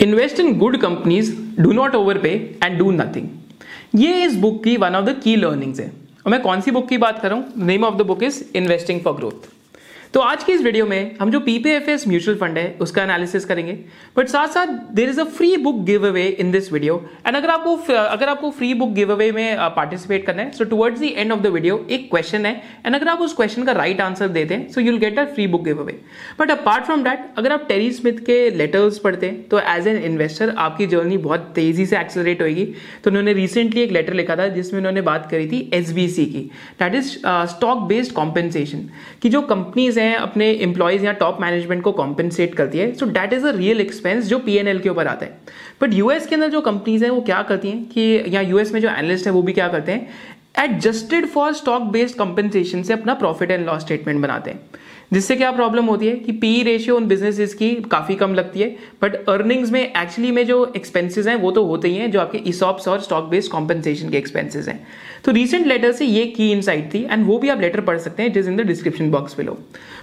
Invest in good companies do not overpay and do nothing ये इस book की one of the key learnings है। और मैं कौन सी बुक की बात कर रहा हूँ? Name of the book is investing for growth तो आज की इस वीडियो में हम जो पीपीएफएस म्यूचुअल फंड है, उसका एनालिसिस करेंगे। बट साथ साथ there is a free book giveaway in this video and अगर आपको अगर आपको फ्री बुक गिव अवे में पार्टिसिपेट करना है so towards the end of the video एक क्वेश्चन है। एंड अगर आप उस क्वेश्चन का राइट आंसर देते हैं so you'll get a free book giveaway but apart from that अगर आप टेरी स्मिथ के लेटर्स पढ़ते हैं तो एज एन इन्वेस्टर आपकी जर्नी बहुत तेज़ी से एक्सेलरेट होगी तो उन्होंने रिसेंटली एक लेटर लिखा था, जिसमें उन्होंने बात करी थी एसबीसी की। That is stock based compensation की जो कंपनीज़ हैं अपने एम्प्लॉय एम्प्लॉयज़ या टॉप मैनेजमेंट को कॉम्पेंसेट करती है। So that is a real expense जो पी के ऊपर आता है। बट यूएस के अंदर जो कंपनीज़ है, वो क्या करती हैं कि, या यूएस में जो एनालिस्ट है, वो भी क्या करते हैं? Adjusted for stock based compensation से अपना प्रॉफिट एंड लॉस स्टेटमेंट बनाते हैं। जिससे क्या प्रॉब्लम होती है कि पी रेशियो उन बिजनेसेस की काफ़ी कम लगती है। बट अर्निंग्स में एक्चुअली में जो एक्सपेंसेस हैं, वो तो होते ही हैं, जो आपके इसॉप्स और स्टॉक बेस्ड कॉम्पेंसेशन के एक्सपेंसेस हैं। तो रिसेंट लेटर से ये की इनसाइट थी एंड वो भी आप लेटर पढ़ सकते हैं it is in the description box below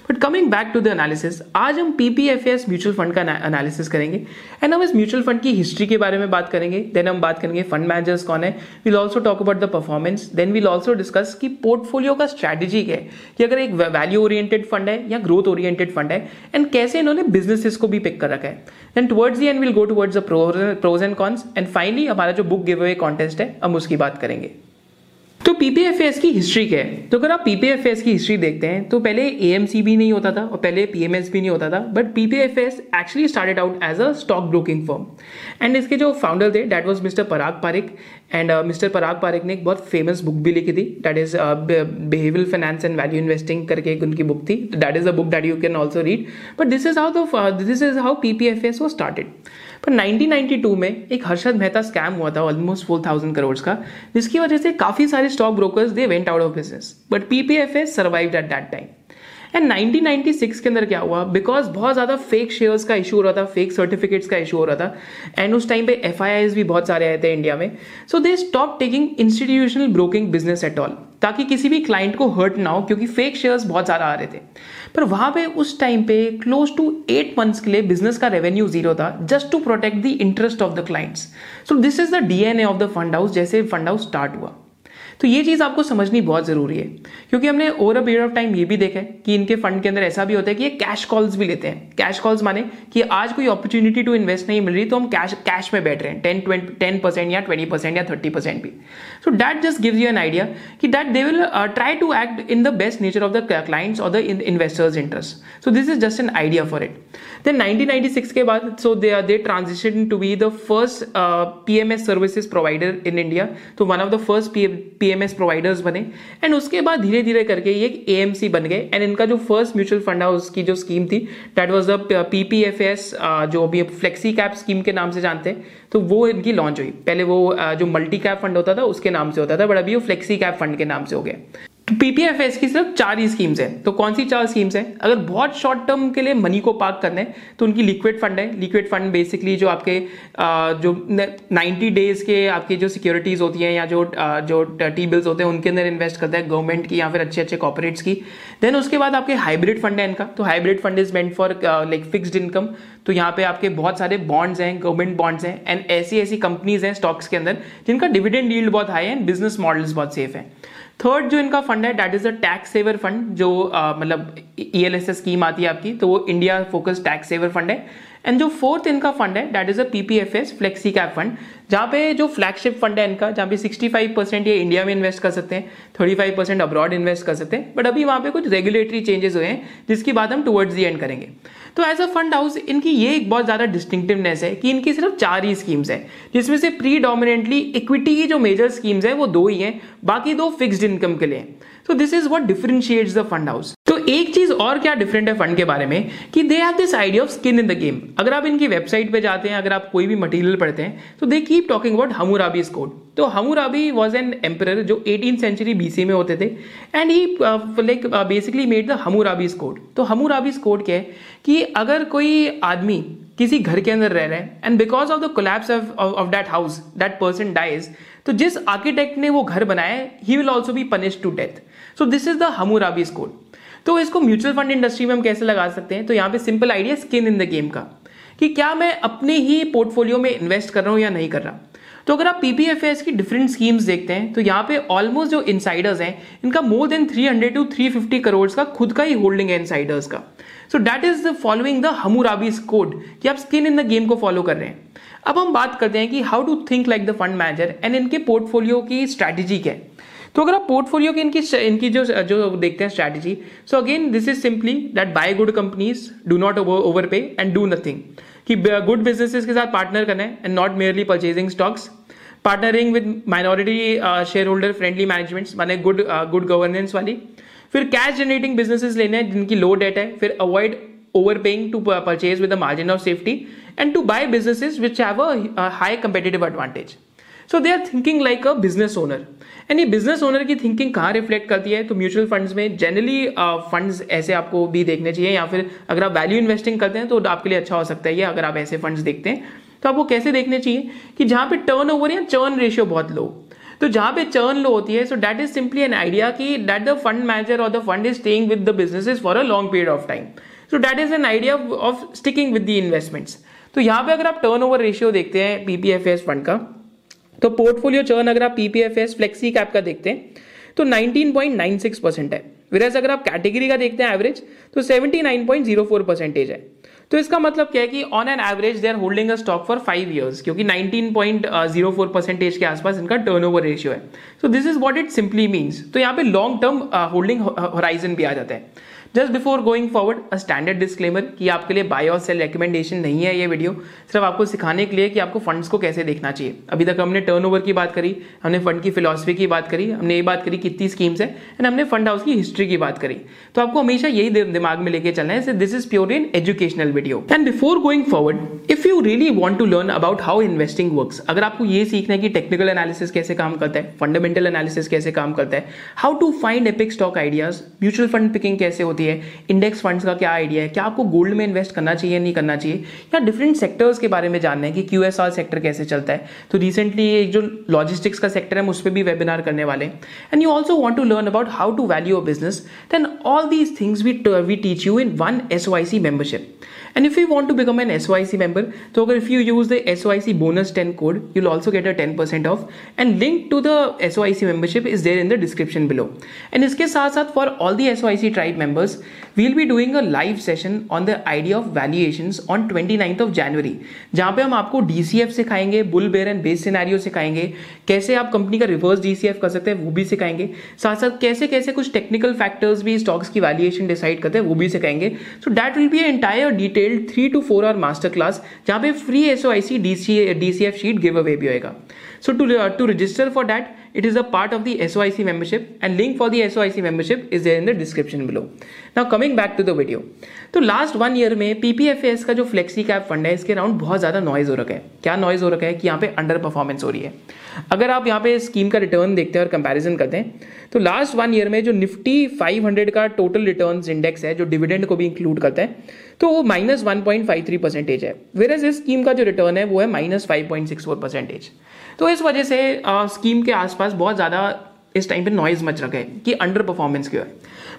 but coming back to the analysis आज हम पीपीएफएस म्यूचुअल फंड का एनालिसिस करेंगे एंड हम इस म्यूचुअल फंड की हिस्ट्री के बारे में बात करेंगे देन हम बात करेंगे फंड मैनेजर्स कौन है will also talk about the performance then will also discuss कि पोर्टफोलियो का स्ट्रैटेजी क्या है, कि अगर एक वैल्यू ओरिएंटेड फंड है या ग्रोथ ओरिएंटेड फंड है एंड कैसे इन्होंने बिजनेसेस को भी पिक कर रखा है. Then towards the end will go towards the pros and cons and finally हमारा जो बुक गिव अवे कॉन्टेस्ट है, हम उसकी बात करेंगे. तो पीपीएफएस की हिस्ट्री क्या है? तो अगर आप पीपीएफएस की हिस्ट्री देखते हैं तो पहले एएमसी भी नहीं होता था और पहले पीएमएस भी नहीं होता था but PPFAS actually started out as a stock broking firm and इसके जो फाउंडर थे that was mister Parag Parikh and mister Parag Parikh ने एक बहुत फ़ेमस बुक भी लिखी थी that is behavioural finance and value investing करके एक उनकी बुक थी that is a book that you can also read but this is how this is how PPFAS was started पर 1992 में एक हर्षद मेहता स्कैम हुआ था ऑलमोस्ट फोर थाउज़ेंड करोड़ का, जिसकी वजह से काफ़ी सारे stock brokers they went out of business but PPFAS survive at that time and 1996 के अंदर क्या हुआ? बिकॉज़ बहुत ज़्यादा फेक शेयर्स का इशू हो रहा था फेक सर्टिफिकेट्स का इशू हो रहा था एंड उस टाइम पे एफ़ भी बहुत सारे आए थे इंडिया में. So they stop taking institutional broking business at all ताकि किसी भी क्लाइंट को हर्ट ना हो, क्योंकि फेक शेयर्स बहुत ज़्यादा आ रहे थे. पर वहाँ पे उस टाइम पे क्लोज टू एट मंथ्स के लिए बिज़नेस का रेवेन्यू ज़ीरो था just to protect the interest of the clients so this is the DNA of the fund house जैसे फंड हाउस स्टार्ट हुआ. तो ये चीज़ आपको समझनी बहुत ज़रूरी है। क्योंकि हमने over a period of time ये भी देखा है कि इनके फंड के अंदर ऐसा भी होता है कि ये कैश कॉल्स भी लेते हैं। कैश कॉल्स माने कि आज कोई अपॉर्चुनिटी टू इन्वेस्ट नहीं मिल रही तो हम कैश कैश में बैठ रहे हैं। टेन ट्वेंटी टेन परसेंट या ट्वेंटी परसेंट या थर्टी परसेंट भी। So that just gives you an idea कि that they will try to act in the best nature of the clients और the investors interest so this is just an idea for it then 1996 के बाद so they they transition to be the first P PMS services provider in India तो one of the first PMS providers बने and उसके बाद धीरे धीरे करके ये एक एएमसी बन गए एंड इनका जो फ़र्स्ट म्यूचुअल फंड है उसकी जो स्कीम थी दैट वाज द पीपीएफएस जो अभी फ्लेक्सी कैप स्कीम के नाम से जानते हैं तो वो इनकी लॉन्च हुई। पहले वो जो मल्टी कैप फंड होता था, उसके नाम से होता था बट अभी वो फ्लेक्सी कैप फंड के नाम से हो गया। पीपीएफएस की सिर्फ़ चार ही स्कीम्स हैं। तो कौन सी चार स्कीम्स हैं? अगर बहुत शॉर्ट टर्म के लिए मनी को पार्क करना है तो उनकी लिक्विड फंड है। लिक्विड फंड बेसिकली जो आपके जो 90 डेज़ के आपकी जो सिक्योरिटीज होती हैं या जो जो टी बिल्स होते हैं, उनके अंदर इन्वेस्ट करता है गवर्नमेंट की या फिर अच्छे अच्छे कॉपोरेट्स की। देन उसके बाद आपके हाइब्रिड फंड है इनका। तो hybrid fund is meant for like fixed income तो यहाँ पे आपके बहुत सारे बॉन्ड्स हैं गवर्नमेंट बॉन्ड्स हैं एंड ऐसी ऐसी कंपनीज़ हैं स्टॉक्स के अंदर, जिनका डिविडेंड डील्ड बहुत हाई है एंड बिज़नेस मॉडल्स बहुत सेफ़ है। थर्ड जो इनका फंड है that is a tax saver fund जो मतलब E L S S scheme आती है आपकी तो वो India focus tax saver fund है। एंड जो फोर्थ इनका फंड है that is a PPFS flexi cap fund जहाँ पे जो फ्लैगशिप फंड है इनका, जहाँ पे 65 परसेंट ये इंडिया में इन्वेस्ट कर सकते हैं 35 परसेंट अब्रॉड इन्वेस्ट कर सकते हैं बट अभी वहाँ पे कुछ रेगुलेटरी चेंजेस हुए हैं, जिसकी बात हम टुवर्ड्स दी एंड करेंगे। तो एज अ फंड हाउस इनकी ये एक बहुत ज़्यादा डिस्टिंक्टिवनेस है कि इनकी सिर्फ़ चार ही स्कीम्स हैं, जिसमें से प्री डोमिनेटली इक्विटी की जो मेजर स्कीम्स हैं, वो दो ही हैं, बाकी दो फिक्स्ड इनकम के लिए so this is what differentiates the fund house एक चीज़ और क्या डिफरेंट है फंड के बारे में, कि they have this idea of skin in the game अगर आप इनकी वेबसाइट पे जाते हैं, अगर आप कोई भी मटेरियल पढ़ते हैं तो they keep talking about Hammurabi's code तो हमूराबी वॉज़ एन एम्पर जो एटीन सेंचुरी बीसी में होते थे and he like basically made the Hammurabi's code तो हमूराबीज कोड क्या है? कि अगर कोई आदमी किसी घर के अंदर रह रहे हैं and because of the collapse of that house that person dies तो जिस आर्किटेक्ट ने वो घर बनाया he will also be punish to death so this is the Hammurabi's code तो इसको म्यूचुअल फंड इंडस्ट्री में हम कैसे लगा सकते हैं? तो यहाँ पे simple idea skin in the game का, कि क्या मैं अपने ही पोर्टफोलियो में इन्वेस्ट कर रहा हूँ या नहीं कर रहा। तो अगर आप पीपीएफएस की डिफरेंट स्कीम्स देखते हैं तो यहाँ पे ऑलमोस्ट जो इनसाइडर्स हैं, इनका मोर देन 300 टू 350 करोड़ का खुद का ही होल्डिंग है इनसाइडर्स का। So that is the following the Hammurabi's code कि आप स्किन इन द गेम को फॉलो कर रहे हैं। अब हम बात करते हैं कि how to think like the fund manager and इनके पोर्टफोलियो की स्ट्रैटेजी क्या है। तो अगर आप पोर्टफोलियो की इनकी इनकी जो जो देखते हैं strategy so again this is simply that buy good companies do not over pay and do nothing कि गुड बिजनेसेस के साथ पार्टनर करना है and not merely purchasing stocks partnering with minority share holder friendly management माने good good governance वाली। फिर cash generating businesses लेने हैं जिनकी लो डेट है। फिर avoid over paying to purchase with margin of safety and to buy businesses which have a high competitive advantage so they are thinking like a business owner and ये business owner की thinking कहाँ reflect करती है? तो mutual funds में generally funds uh, ऐसे आपको भी देखने चाहिए या फिर अगर आप वैल्यू इन्वेस्टिंग करते हैं तो आपके लिए अच्छा हो सकता है ये अगर आप ऐसे फंड्स देखते हैं। तो आपको कैसे देखने चाहिए कि जहाँ पे टर्न ओवर या चर्न रेशियो बहुत लो तो जहाँ पे चर्न लो होती है so that is simply an idea कि दैट द फंड मैनेजर और the fund is staying with the businesses for a long period of time so that is an idea of sticking with the investments तो यहाँ पे अगर आप turn over ratio देखते हैं PPFS fund का तो पोर्टफोलियो चर्न अगर आप पीपीएफएस फ्लेक्सी कैप का देखते हैं तो 19.96 परसेंट है। विराज अगर आप कैटेगरी का देखते हैं एवरेज तो 79.04 परसेंटेज है। तो इसका मतलब क्या है कि on an average they are holding a stock for five years क्योंकि 19.04 परसेंटेज के आसपास इनका टर्नओवर रेशियो है। So this is what it simply means तो यहाँ पे लॉन्ग टर्म होल्डिंग होराइजन भी आ जाता है। Just before going forward a standard disclaimer कि आपके लिए बाय और सेल रिकमेंडेशन नहीं है ये वीडियो सिर्फ़ आपको सिखाने के लिए कि आपको फंड्स को कैसे देखना चाहिए। अभी तक हमने टर्नओवर की बात करी, हमने फंड की फिलोसफी की बात करी, हमने ये बात करी कितनी स्कीम्स है एंड हमने फंड हाउस की हिस्ट्री की बात करी। तो आपको हमेशा यही दिमाग में लेके चलना है this is pure in educational video and before going forward if you really want to learn about how investing work अगर आपको ये सीखना है कि टेक्निकल एनालिसिस कैसे काम करता है फंडामेंटल एनालिसिस कैसे काम करता है how to find epic stock ideas mutual fund picking कैसे होती होती है? इंडेक्स फंड्स का क्या आइडिया है? क्या आपको गोल्ड में इन्वेस्ट करना चाहिए नहीं करना चाहिए? या डिफरेंट सेक्टर्स के बारे में जानना है कि क्यूएसआर सेक्टर कैसे चलता है? तो रिसेंटली एक जो लॉजिस्टिक्स का सेक्टर है उस पर भी वेबिनार करने वाले हैं। And you also want to learn about how to value uh business then all these things we we teach you in one S membership and if you want to become an S member तो अगर if you use the S bonus ten code you also get a ten percent off and link to the S Y C membership is there in the description below and इसके साथ साथ for all the S Y C tribe members we'll be doing a live session on the idea of valuations on 29th of January. जहाँ पे हम आपको DCF सिखाएँगे bull bear and base scenario सिखाएँगे, कैसे आप कंपनी का रिवर्स DCF कर सकते हैं, वो भी सिखाएँगे साथ साथ कैसे कैसे कुछ टेक्निकल फैक्टर्स भी स्टॉक्स की वैल्यूएशन डिसाइड करते हैं, वो भी सिखाएँगे so that will be entire detail detailed three to four hour master class जहाँ पे free S O I C D C F sheet give away भी होएगा so to to register for that it is a part of the SOIC membership and link for the SOIC membership is there in the description below. Now, coming back to the video. तो last one year में PPFS का जो flexi cap fund है, इसके around बहुत ज़्यादा noise हो रखा है क्या नॉइज़ हो रखा है कि यहाँ पे अंडर परफॉर्मेंस हो रही है अगर आप यहाँ पे स्कीम का रिटर्न देखते हैं और कंपैरिजन करते हैं तो लास्ट वन ईयर में जो निफ्टी 500 का टोटल रिटर्न इंडेक्स है, जो डिविडेंड को भी इंक्लूड करता है तो वो minus one point five three percentage है वेर इस स्कीम का जो रिटर्न है, वो है minus five point six four percentage तो इस वजह से स्कीम के आसपास बहुत ज़्यादा इस टाइम पे नॉइज़ मच रखा है कि अंडर परफॉर्मेंस क्यों है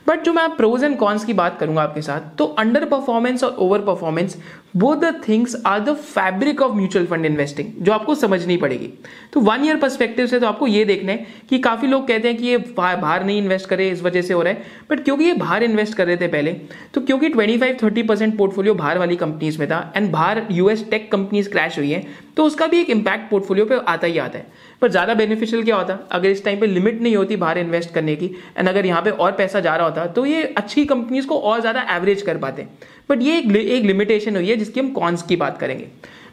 बट जो मैं प्रोज एंड कॉन्स की बात करूँगा आपके साथ तो अंडर परफॉर्मेंस और over performance both the things are the fabric of mutual fund investing जो आपको समझनी पड़ेगी। तो वन ईयर परस्पेक्टिव से तो आपको ये देखना है कि काफ़ी लोग कहते हैं कि ये बाहर नहीं इन्वेस्ट करे, इस वजह से हो रहा है। बट क्योंकि ये बाहर इन्वेस्ट कर रहे थे पहले तो क्योंकि twenty five thirty percent portfolio बाहर वाली कंपनीज़ में था एंड बाहर यूएस टेक कंपनीज़ क्रैश हुई है तो उसका भी एक इम्पैक्ट पोर्टफोलियो पे आता ही आता है। पर ज़्यादा बेनिफिशियल क्या होता? अगर इस टाइम पे लिमिट नहीं होती बाहर इन्वेस्ट करने की एंड अगर यहाँ पे और पैसा जा रहा होता तो ये अच्छी कंपनीज़ को और ज़्यादा एवरेज कर पाते। बट ये एक, एक लिमिटेशन हुई है जिसकी हम कॉन्स की बात करेंगे।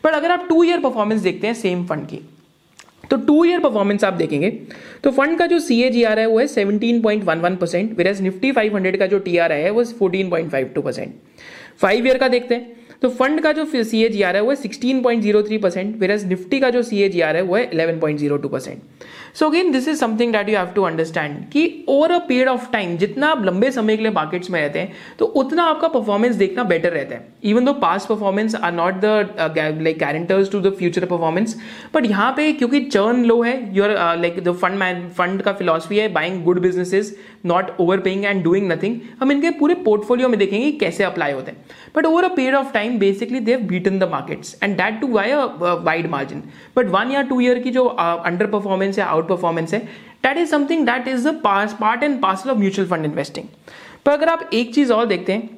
बट अगर आप टू ईयर परफॉर्मेंस देखते हैं सेम फंड की तो टू ईयर परफॉर्मेंस आप देखेंगे तो फंड का जो सी ए जी आर है वो है seventeen point one one percent where Nifty five hundred का जो टी आर है वो fourteen point five two percent five year का देखते हैं तो फंड का जो सी है वो है sixteen point zero three percent whereas Nifty का जो सी ए जी आर है वो है eleven point zero two percent so again this is something that you have to understand कि over a period of time जितना आप लंबे समय के लिए मार्केट्स में रहते हैं तो उतना आपका परफॉर्मेंस देखना बेटर रहता है। Even though past performance are not the like guarantors to the future performance but यहाँ पे क्योंकि चर्न लो है your like the fund fund का फिलोसफी है buying good businesses not over paying and doing nothing हम इनके पूरे portfolio में देखेंगे कैसे अप्लाई होते हैं। But over a period of time basically they have beaten the markets and that too why wide margin but one या two year की जो अंडर uh, परफॉर्मेंस है आउट परफॉर्मेंस है that is something that is part and parcel of mutual fund investing पर अगर आप एक चीज़ और देखते हैं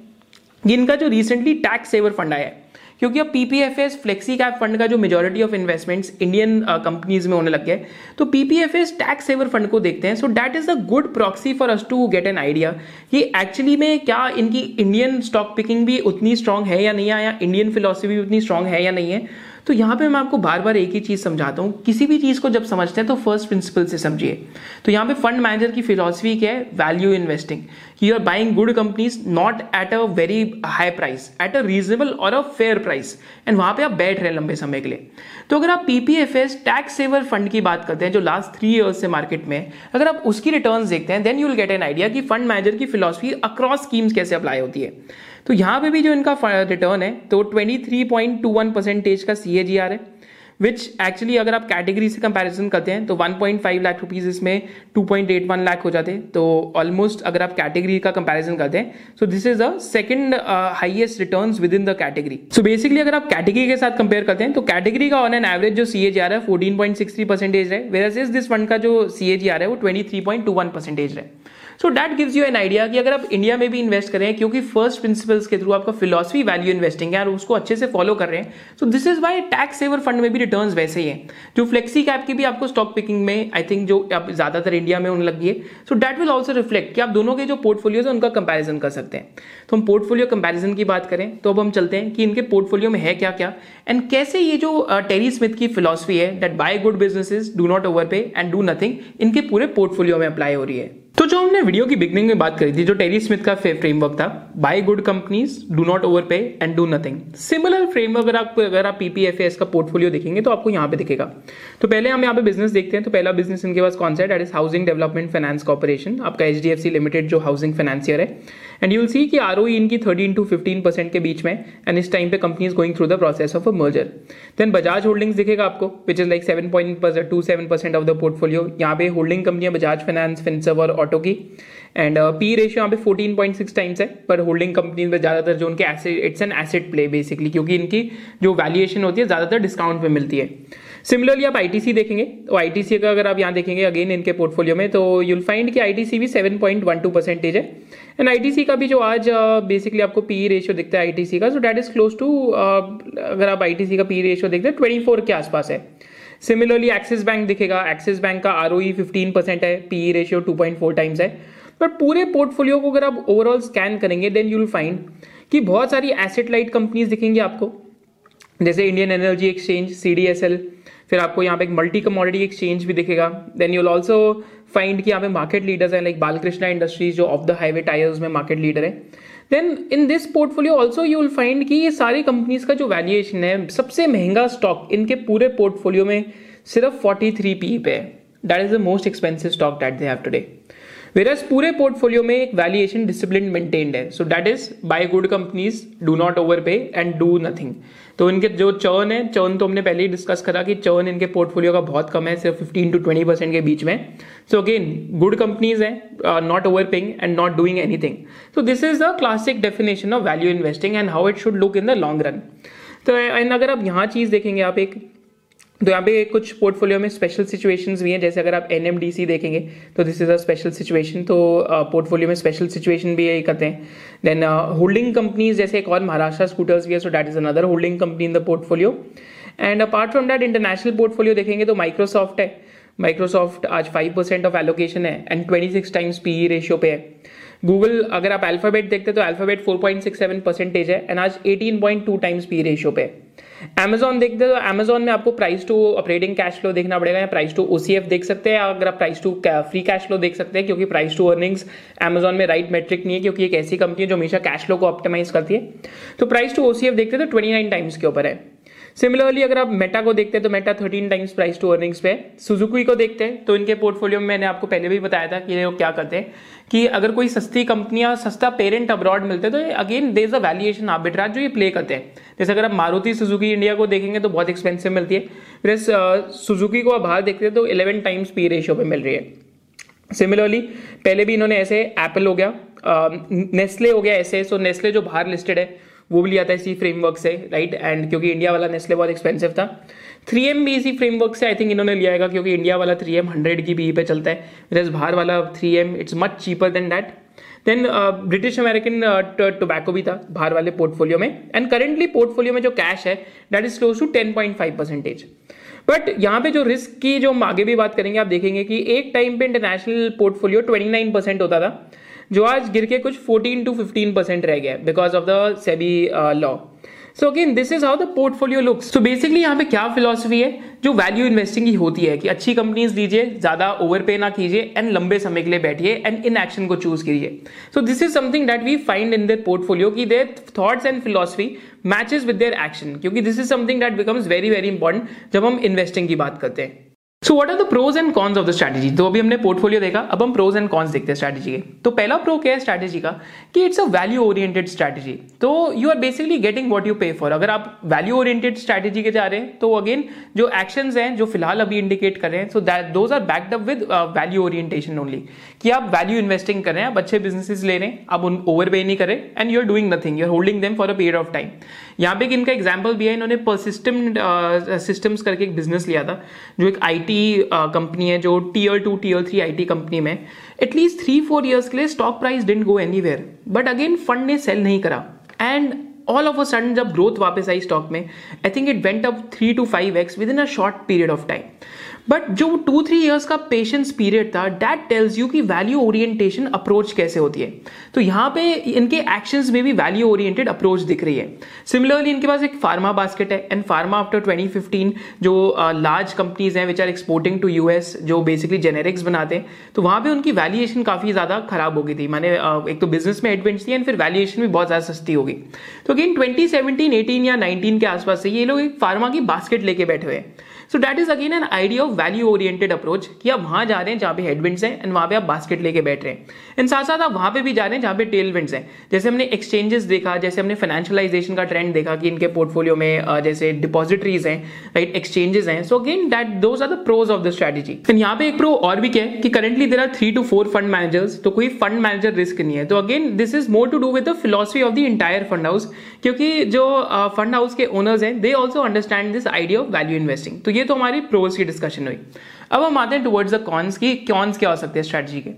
इनका जो रिसेंटली टैक्स सेवर फंड आया है, क्योंकि अब पीपीएफएस फ्लेक्सी कैप फंड का जो majority of investments Indian companies में होने लग गए तो पीपीएफएस टैक्स सेवर फंड को देखते हैं. So that is a good proxy for us to get an idea कि एक्चुअली में क्या इनकी इंडियन स्टॉक पिकिंग भी उतनी स्ट्रांग है या नहीं है, या इंडियन फिलोसफी भी उतनी स्ट्रांग है या नहीं है. तो यहाँ पे मैं आपको बार बार एक ही चीज़ समझाता हूँ। किसी भी चीज़ को जब समझते हैं तो फ़र्स्ट प्रिंसिपल से समझिए। तो यहाँ पे फंड मैनेजर की फिलोसफी क्या है? Value investing you are buying good companies not at a very high price at a reasonable और अ फेयर प्राइस एंड वहाँ पे आप बैठ रहे हैं लंबे समय के लिए। तो अगर आप पीपीएफएस टैक्स सेवर फंड की बात करते हैं, जो लास्ट थ्री ईयर्स से मार्केट में, अगर आप उसकी रिटर्न देखते हैं then you will get an idea कि फंड मैनेजर की फिलोसफी अक्रॉस स्कीम्स कैसे अप्लाई होती है। तो यहाँ पे भी जो इनका रिटर्न है तो 23.21 परसेंटेज का सीएजीआर है। विच एक्चुअली अगर आप कैटेगरी से कंपैरिजन करते हैं तो 1.5 लाख रुपीज़ इसमें 2.81 लाख हो जाते हैं। तो ऑलमोस्ट अगर आप कैटेगरी का कंपैरिजन करते हैं so this is the second highest returns within the category so basically अगर आप कैटेगरी के साथ कंपेयर करते हैं तो कैटेगरी का ऑन एन एवरेज जो सी ए जी आ है fourteen point six three percentage है। वेरस इज़ दिस फंड का जो सी ए जी आ रहा है, वो twenty three point two one percentage है। So that gives you an idea कि अगर आप इंडिया में भी इन्वेस्ट करें क्योंकि फ़र्स्ट प्रिंसिपल्स के थ्रू आपका फिलोसफी वैल्यू इन्वेस्टिंग है, और उसको अच्छे से फॉलो कर रहे हैं so this is why tax saver fund में भी रिटर्न वैसे ही है। जो फ्लेक्सी कैप की भी आपको स्टॉक पिकिंग में आई थिंक जो आप ज़्यादातर इंडिया में होने लगी है। So that will also reflect कि आप दोनों के जो पोर्टफोलियोज है, उनका कंपेरिजन कर सकते हैं। तो हम पोर्टफोलियो कंपेरिजन की बात करें तो अब हम चलते हैं कि इनके पोर्टफोलियो में है क्या क्या एंड कैसे ये जो टेरी स्मिथ की फिलोसफी है that buy good businesses do not over pay and do nothing इनके पूरे पोर्टफोलियो में अप्लाई हो रही है। तो जो हमने वीडियो की बिगनिंग में बात करी थी, जो टेरी स्मिथ का फ्रेमवर्क था buy good companies do not overpay and do nothing similar framework अगर आप अगर आप पीपीएफएस का पोर्टफोलियो देखेंगे तो आपको यहाँ पे दिखेगा। तो पहले हम यहाँ पे बिज़नेस देखते हैं तो पहला बिज़नेस इनके पास कौन सा है? That is housing development finance corporation आपका एचडीएफसी लिमिटेड जो हाउसिंग फाइनेंसियर है। एंड यूल सी कि आर e इनकी थर्टीन टू फिफ्टीन परसेंट के बीच में एंड इस टाइम पे company is going through the process of a merger then Bajaj holdings दिखेगा आपको which is like seven point two seven percent of the portfolio यहाँ पे होल्डिंग कंपनियाँ बजाज फाइनेंस फिनसव और ऑटो की। एंड पी रेशियो यहाँ पे फोर्टीन पॉइंट सिक्स टाइम्स है पर होल्डिंग कंपनी में ज़्यादातर जो उनके asset it's an asset play basically क्योंकि इनकी जो वैल्यूएशन होती है ज़्यादातर डिस्काउंट में मिलती है। सिमिलरली आप आईटीसी देखेंगे तो आईटीसी का अगर आप यहाँ देखेंगे अगेन इनके पोर्टफोलियो में तो यूल फाइंड कि आईटीसी भी seven point one two percentage है। एंड आईटीसी का भी जो आज बेसिकली uh, आपको पी रेशियो दिखता है आईटीसी का so that is close to अगर आप आईटीसी का पी रेशियो देखते हैं ट्वेंटी फोर के आसपास है। सिमिलरली एक्सिस बैंक दिखेगा। एक्सिस बैंक का आर फिफ्टीन परसेंट है P ratio two point four times है। बट पूरे पोर्टफोलियो को अगर आप ओवरऑल स्कैन करेंगे देन यू विल फाइंड कि बहुत सारी एसेट लाइट कंपनीज़ दिखेंगी आपको। जैसे Indian energy exchange C D S L फिर आपको यहाँ पे एक मल्टी कमोडिटी एक्सचेंज भी दिखेगा। देन यूल ऑल्सो फाइंड कि यहाँ पे मार्केट लीडर्स हैं लाइक बालकृष्णा इंडस्ट्रीज़ जो ऑफ़ द हाईवे टायर्स में मार्केट लीडर है। Then in this portfolio also you will find कि ये सारी कंपनीज़ का जो वैल्यूएशन है, सबसे महँगा स्टॉक इनके पूरे पोर्टफोलियो में सिर्फ़ 43 पी पे है। That is the most expensive stock that they have today versus पूरे पोर्टफोलियो में एक वैल्यूएशन डिसिप्लिन मेंटेन्ड है. So that is buy good companies do not overpay and do nothing तो इनके जो चर्न है चर्न तो हमने पहले ही डिस्कस करा कि चर्न इनके पोर्टफोलियो का बहुत कम है, सिर्फ़ फिफ्टीन टू ट्वेंटी परसेंट के बीच में. सो अगेन गुड कंपनीज़ है not overpaying and not doing anything so this is the classic definition of value investing and how it should look in the long run तो and अगर आप यहाँ चीज़ देखेंगे, आप एक तो यहाँ पे कुछ पोर्टफोलियो में स्पेशल सिचुएशंस भी हैं। जैसे अगर आप एनएमडीसी देखेंगे तो this is a special situation तो पोर्टफोलियो में स्पेशल सिचुएशन भी यही करते हैं। देन होल्डिंग कंपनीज़ जैसे एक और महाराष्ट्र स्कूटर्स भी है so that is another holding company in the portfolio and apart from that international portfolio देखेंगे तो माइक्रोसॉफ्ट है। माइक्रोसॉफ्ट आज फाइव परसेंट ऑफ़ एलोकेशन है and twenty six times PE ratio पे है। गूगल अगर आप अल्फ़ाबेट देखते तो अल्फ़ाबेट 4.67 परसेंटेज है एंड आज 18.2 टाइम्स पी रेशियो पे एमेजॉन देखते तो एमेजोन में आपको price to operating cash flow देखना पड़ेगा, या प्राइस टू ओसीएफ देख सकते हैं अगर आप price to free cash flow देख सकते हैं, क्योंकि प्राइस टू अर्निंग्स एमेजोन में राइट मेट्रिक नहीं है, क्योंकि एक ऐसी कंपनी है जो हमेशा कैश फ्लो को ऑप्टिमाइज करती है। तो प्राइस टू ओसीएफ देखते तो ट्वेंटी टाइम्स के ऊपर है। सिमिलरली अगर आप मेटा को देखते हैं तो Meta thirteen times price to earnings पे सुजुकी को देखते हैं तो इनके पोर्टफोलियो में मैंने आपको पहले भी बताया था कि ये क्या करते हैं, कि अगर कोई सस्ती कंपनियाँ सस्ता पेरेंट अब्रॉड मिलते हैं तो again there a valuation arbitrage जो ये प्ले करते हैं। जैसे अगर आप मारुति सुजुकी इंडिया को देखेंगे तो बहुत एक्सपेंसिव मिलती है। फिर सुजुकी को आप बाहर देखते हैं तो इलेवन टाइम्स पी रेशियो पे मिल रही है। सिमिलरली पहले भी इन्होंने ऐसे एप्पल हो गया नेस्ले हो गया ऐसे सो नेस्ले जो बाहर लिस्टेड है वो भी लिया था इसी फ्रेमवर्क से राइट एंड क्योंकि इंडिया वाला नेस्ले बहुत एक्सपेंसिव था। थ्री एम भी इसी फ्रेमवर्क से आई थिंक इन्होंने लिया है क्योंकि इंडिया वाला थ्री एम हंड्रेड की बी पे चलता है। बाहर वाला three M it's much cheaper than that then British American Tobacco भी था बाहर वाले पोर्टफोलियो में। एंड करेंटली पोर्टफोलियो में जो कैश है that is close to ten point five percentage but यहाँ पे जो रिस्क की जो हम आगे भी बात करेंगे, आप देखेंगे कि एक टाइम पे इंटरनेशनल पोर्टफोलियो 29 परसेंट होता था। जो आज गिर के कुछ 14 टू 15 परसेंट रह गया because of the SEBI law so again this is how the portfolio looks so basically यहाँ पे क्या फिलोसफी है? जो वैल्यू इन्वेस्टिंग की होती है कि अच्छी कंपनीज़ लीजिए ज़्यादा ओवर पे ना कीजिए एंड लंबे समय के लिए बैठिए एंड इन एक्शन को चूज़ कीजिए so this is something that we find in their portfolio की their thoughts and philosophy matches with their action क्योंकि this is something that becomes very very important जब हम इन्वेस्टिंग की बात करते हैं. So what are the pros and cons of the strategy तो अभी हमने पोर्टफोलियो देखा, अब हम प्रोज एंड कॉन्स देखते हैं स्ट्रैटेजी के। तो पहला प्रो क्या है स्ट्रैटेजी का? कि it's a value oriented strategy तो you are basically getting what you pay for अगर आप वैल्यू ओरिएंटेड स्ट्रैटेजी के जा रहे हैं तो अगेन जो एक्शन हैं, जो फ़िलहाल अभी इंडिकेट कर रहे हैं so that those are backed up with value orientation only कि आप वैल्यू इन्वेस्टिंग कर रहे हैं, आप अच्छे बिजनेसेस ले रहे हैं, आप उन ओवर पे नहीं करें and you are doing nothing you are holding them for a period of time यहाँ पे इनका एग्ज़ाम्पल भी है, इन्होंने सिस्टम्स करके एक बिज़नेस लिया था, जो एक आईटी कंपनी है जो tier two tier three IT company में at least three four years के लिए stock price didn't go any but again fund ने सेल नहीं करा. And all of a sudden जब ग्रोथ वापस आई स्टॉक में I think it went up three to five X within a short period of time but जो two three years का patience period था दैट टेल्स यू कि value orientation approach कैसे होती है। तो यहाँ पे इनके एक्शंस में भी वैल्यू ओरिएंटेड अप्रोच दिख रही है। सिमिलरली इनके पास एक फार्मा बास्केट है। एंड फार्मा आफ्टर 2015 जो लार्ज uh, कंपनीज़ हैं which are exporting to US जो बेसिकली जेनेरिक्स बनाते हैं तो वहाँ पे उनकी वैल्यूएशन काफ़ी ज़्यादा खराब हो गई थी। मैंने uh, एक तो बिज़नेस में एडवेंट्स थी एंड फिर वैल्यूएशन भी बहुत ज़्यादा सस्ती होगी तो अगेन 2017 18 या 19 के आसपास से ये लोग एक फार्मा की बास्केट लेके बैठे हुए हैं। So that is again an idea of value oriented approach कि आप वहाँ जा रहे हैं जहाँ पे हेडविंड्स हैं एंड वहाँ पे आप बास्केट लेके बैठ रहे हैं। एंड साथ साथ आप वहाँ पे भी जा रहे हैं जहाँ पे टेलविंड्स हैं। जैसे हमने एक्सचेंजेस देखा जैसे हमने फाइनेंशियलाइजेशन का ट्रेंड देखा कि इनके पोर्टफोलियो में जैसे डिपॉजिटरीज हैं राइट एक्सचेंजेस हैं। So again that those are the pros of the strategy and यहाँ पे एक प्रो और भी क्या है कि currently there are three to four fund managers तो कोई फंड मैनेजर रिस्क नहीं है। तो again this is more to do with the philosophy of the entire fund house क्योंकि जो फंड uh, हाउस के ओनर्स हैं they also understand this idea of value investing तो ये तो हमारी प्रोज की डिस्कशन हुई। अब हम आते हैं टुवर्ड्स द कॉन्स की कॉन्स क्या हो सकते हैं स्ट्रेटजी के?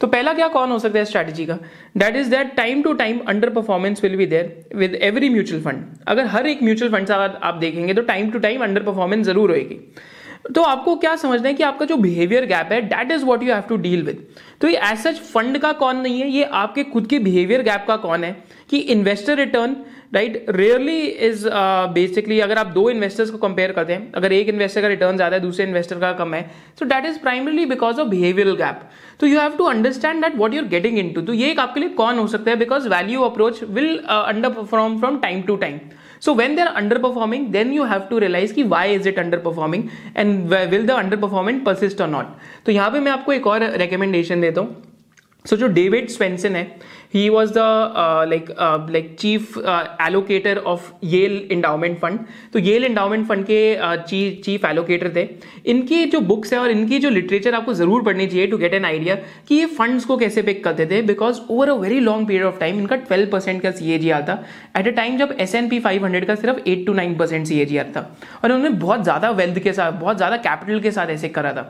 तो पहला क्या कौन हो सकता है स्ट्रेटजी का? That is that time to time underperformance will be there with every mutual fund अगर हर एक म्यूचुअल फंड अगर आप देखेंगे तो time to time under performance ज़रूर होगी तो आपको क्या समझना है कि आपका जो बिहेवियर गैप है that is what you have to deal with तो ये एज सच फंड का कौन नहीं है, ये आपके खुद के बिहेवियर गैप का कौन है कि investor return right rarely is basically अगर आप दो इन्वेस्टर्स को कंपेयर करते हैं अगर एक इन्वेस्टर का रिटर्न ज़्यादा है दूसरे इन्वेस्टर का कम है so that is primarily because of behavioural gap तो you have to understand that what you're getting into तो ये एक आपके लिए कौन हो सकता है? Because value approach will underperform from time to time so when they're underperforming then you have to realize कि why is it underperforming and will the underperformance persist or not? तो यहाँ पे मैं आपको एक और recommendation देता हूँ। सो so, जो डेविड स्वेंसन है he was the like like chief allocator of Yale endowment fund तो येल इंडाउमेंट फंड के चीफ uh, एलोकेटर थे। इनकी जो बुक्स है और इनकी जो लिटरेचर आपको ज़रूर पढ़नी चाहिए टू गेट एन आइडिया कि ये फंड्स को कैसे पिक करते थे। Because over a very long period of time इनका ट्वेल्व परसेंट का सी था। एट अ टाइम जब S and P five hundred का सिर्फ़ eight to nine percent C R था। और उन्होंने बहुत ज़्यादा वेल्थ के साथ बहुत ज़्यादा कैपिटल के साथ ऐसे करा था।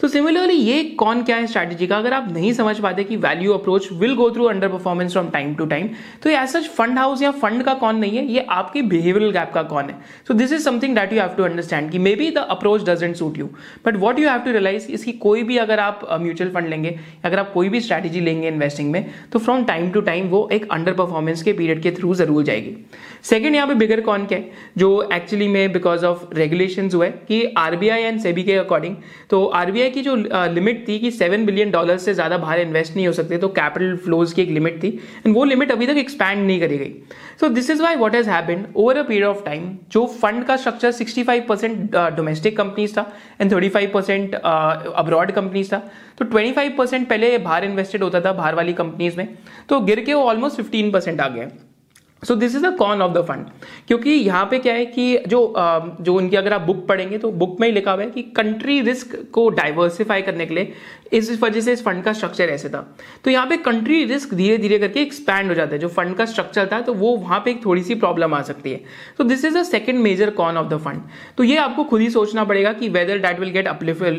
तो सिमिलरली ये कौन क्या है स्ट्रैटेजी का? अगर आप नहीं समझ पाते कि value approach will go through underperformance from time to time तो ये सच फंड हाउस या फंड का कौन नहीं है ये आपके बिहेवियरल गैप का कौन है। So this is something that you have to understand कि maybe the approach doesn't suit you but what you have to realise इसकी कोई भी अगर आप म्यूचुअल uh, फंड लेंगे अगर आप कोई भी स्ट्रैटेजी लेंगे इन्वेस्टिंग में तो फ्रॉम टाइम टू टाइम वो एक अंडर परफॉर्मेंस के पीरियड के थ्रू ज़रूर जाएगी। सेकेंड यहाँ पे बिगर कौन क्या है? जो एक्चुअली में बिकॉज़ ऑफ़ रेगुलेशन हुआ है कि आरबीआई एंड सेबी के अकॉर्डिंग तो आरबीआई की जो लिमिट थी कि सेवन बिलियन डॉलर से ज़्यादा बाहर इन्वेस्ट नहीं हो सकते तो कैपिटल फ्लोज की एक लिमिट थी एंड वो लिमिट अभी तक एक्सपैंड नहीं करी गई। So this is why what has happened over a period of time जो फंड का स्ट्रक्चर 65 परसेंट डोमेस्टिक कंपनीज़ था एंड 35 परसेंट अब्रॉड कंपनीज़ था तो 25 परसेंट पहले बाहर इन्वेस्टेड होता था, बाहर वाली कंपनीज़ में तो गिर के वो ऑलमोस्ट 15 परसेंट आ गए so this is a con of the fund क्योंकि यहाँ पे क्या है कि जो जो उनकी अगर आप बुक पढ़ेंगे तो बुक में ही लिखा हुआ है कि कंट्री रिस्क को डाइवर्सिफाई करने के लिए इस वजह से इस फंड का स्ट्रक्चर ऐसे था। तो यहाँ पे कंट्री रिस्क धीरे धीरे करके एक्सपैंड हो जाता है। जो फंड का स्ट्रक्चर था तो वो वहाँ पे एक थोड़ी सी प्रॉब्लम आ सकती है। तो this is a second major con of the fund तो ये आपको खुद ही सोचना पड़ेगा कि whether that will get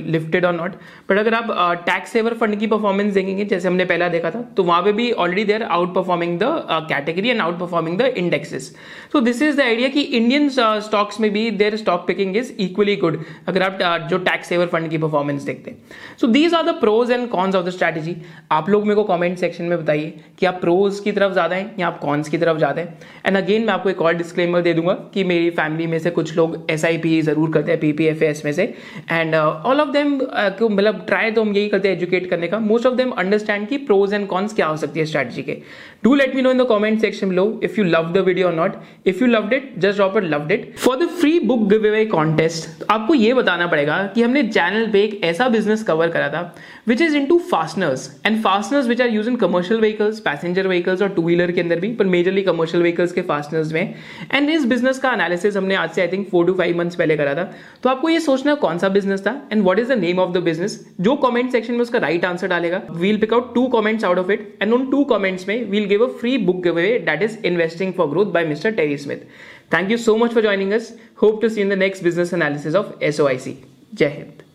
lifted और नॉट बट अगर आप टैक्स सेवर फंड की परफॉर्मेंस देखेंगे, जैसे हमने पहला देखा था तो वहाँ पे भी already there out performing the category and out performing the indexes so this is the idea कि इंडियन स्टॉक्स में भी there stock picking is equally good अगर आप uh, जो टैक्स सेवर फंड की परफॉर्मेंस देखते हैं। So these are the pros and cons of the strategy आप लोग मेरे को कमेंट सेक्शन में बताइए कि आप प्रोज की तरफ़ ज़्यादा हैं या आप कॉन्स की तरफ़ ज़्यादा हैं। एंड अगेन मैं आपको एक और डिस्क्लेमर दे दूँगा कि मेरी फैमिली में से कुछ लोग एस ज़रूर करते हैं पीपीएफएस में से। एंड ऑल ऑफ़ देम मतलब ट्राई तो हम यही करते हैं एजुकेट करने का। मोस्ट ऑफ़ देम अंडरस्टैंड की प्रोज एंड कॉन्स क्या हो सकती है स्ट्रैटेजी के। Do let me know in the comment section low if you love the video और not if you loved it just drop it loved it for the free book giveaway contest आपको ये बताना पड़ेगा कि हमने channel पे एक ऐसा बिज़नेस कवर करा था which is into fasteners and fasteners which are use in commercial vehicles passenger vehicles और टू व्हीलर के अंदर भी, पर मेजरली कमर्शियल व्हीकल्स के फास्टनर्स में. एंड इस बिज़नेस का एनालिसिस हमने आज से I think four to five months पहले करा था. तो आपको ये सोचना कौन सा बिज़नेस था and what is the name of the business जो कॉमेंट सेक्शन में उसका राइट right आंसर डालेगा. We'll pick out two comments out of it and उन टू कॉमेंट्स में we'll give a free book giveaway that is Investing for Growth by Mr. Terry Smith. Thank you so much for joining us. Hope to see you in the next business analysis of SOIC. Jai Hind.